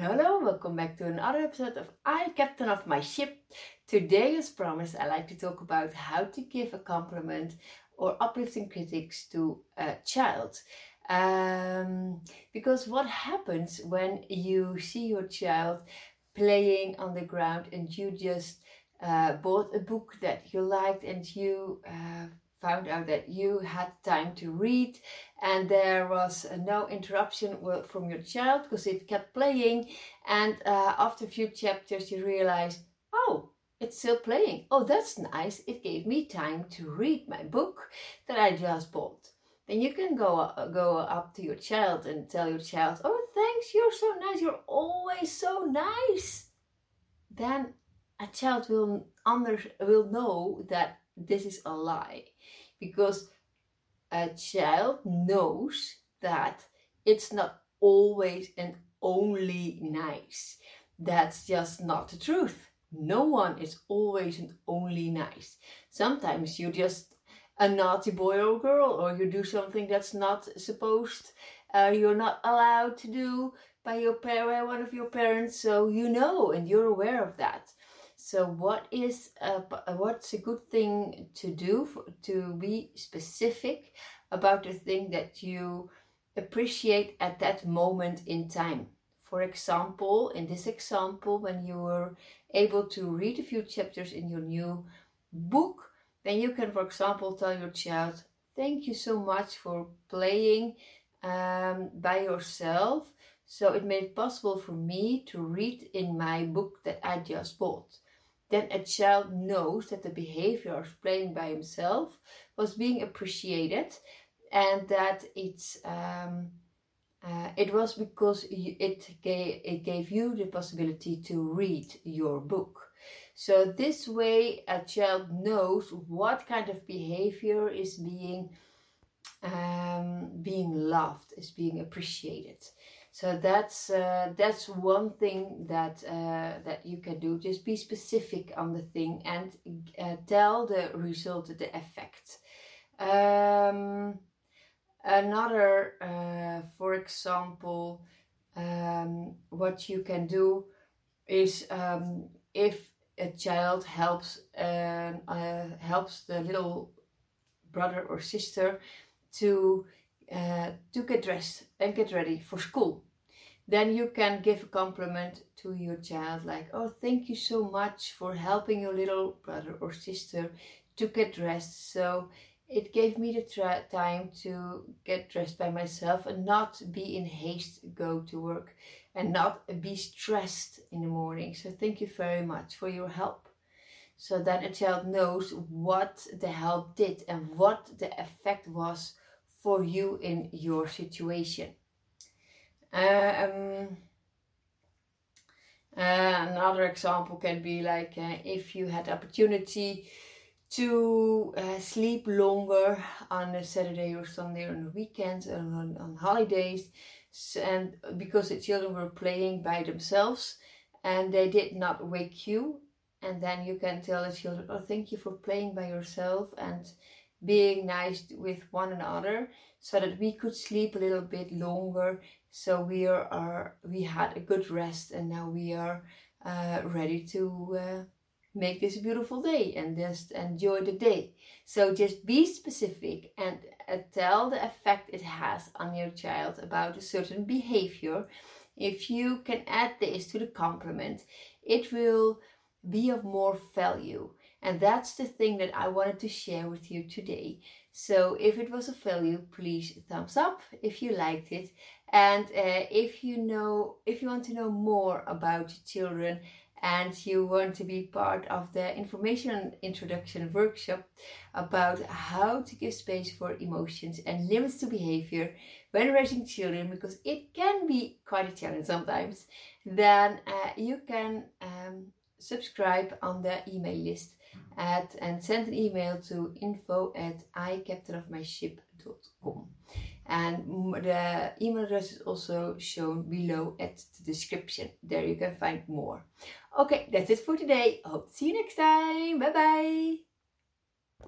Hello, welcome back to another episode of I, Captain of My Ship. Today, as promised, I like to talk about how to give a compliment or uplifting critics to a child. Um, because what happens when you see your child playing on the ground and you just uh, bought a book that you liked and you uh, found out that you had time to read and there was uh, no interruption from your child because it kept playing and uh, after a few chapters you realize oh it's still playing. Oh that's nice. It gave me time to read my book that i just bought. Then you can go uh, go up to your child and tell your child oh thanks. You're so nice. You're always so nice. Then a child will under will know that this is a lie because a child knows that it's not always and only nice. That's just not the truth. No one is always and only nice. Sometimes you're just a naughty boy or girl, or you do something that's not supposed, uh, you're not allowed to do by your parent, one of your parents. So you know, and you're aware of that. So, what is a, what's a good thing to do for, to be specific about the thing that you appreciate at that moment in time? For example, in this example, when you were able to read a few chapters in your new book, then you can, for example, tell your child, Thank you so much for playing um, by yourself. So it made it possible for me to read in my book that I just bought then a child knows that the behavior of playing by himself was being appreciated and that it's um, uh, it was because it gave, it gave you the possibility to read your book. So this way a child knows what kind of behavior is being um, being loved, is being appreciated. So that's uh, that's one thing that uh, that you can do. Just be specific on the thing and uh, tell the result, the effect. Um, another, uh, for example, um, what you can do is um, if a child helps um, uh, helps the little brother or sister to uh, to get dressed and get ready for school. Then you can give a compliment to your child, like, Oh, thank you so much for helping your little brother or sister to get dressed. So it gave me the tra- time to get dressed by myself and not be in haste go to work and not be stressed in the morning. So thank you very much for your help. So then a child knows what the help did and what the effect was for you in your situation. Um, another example can be like uh, if you had opportunity to uh, sleep longer on a Saturday or Sunday or on the weekends and on, on holidays, and because the children were playing by themselves and they did not wake you, and then you can tell the children, "Oh, thank you for playing by yourself and being nice with one another so that we could sleep a little bit longer. So we are, are we had a good rest and now we are uh, ready to uh, make this a beautiful day and just enjoy the day. So just be specific and uh, tell the effect it has on your child about a certain behavior. If you can add this to the compliment it will be of more value and that's the thing that I wanted to share with you today. So if it was a value, please thumbs up if you liked it. And uh, if you know, if you want to know more about children and you want to be part of the information introduction workshop about how to give space for emotions and limits to behavior when raising children because it can be quite a challenge sometimes then uh, you can um, subscribe on the email list at and send an email to info at icaptainofmyship.com. And the email address is also shown below at the description. There you can find more. Okay, that's it for today. Hope to see you next time. Bye bye.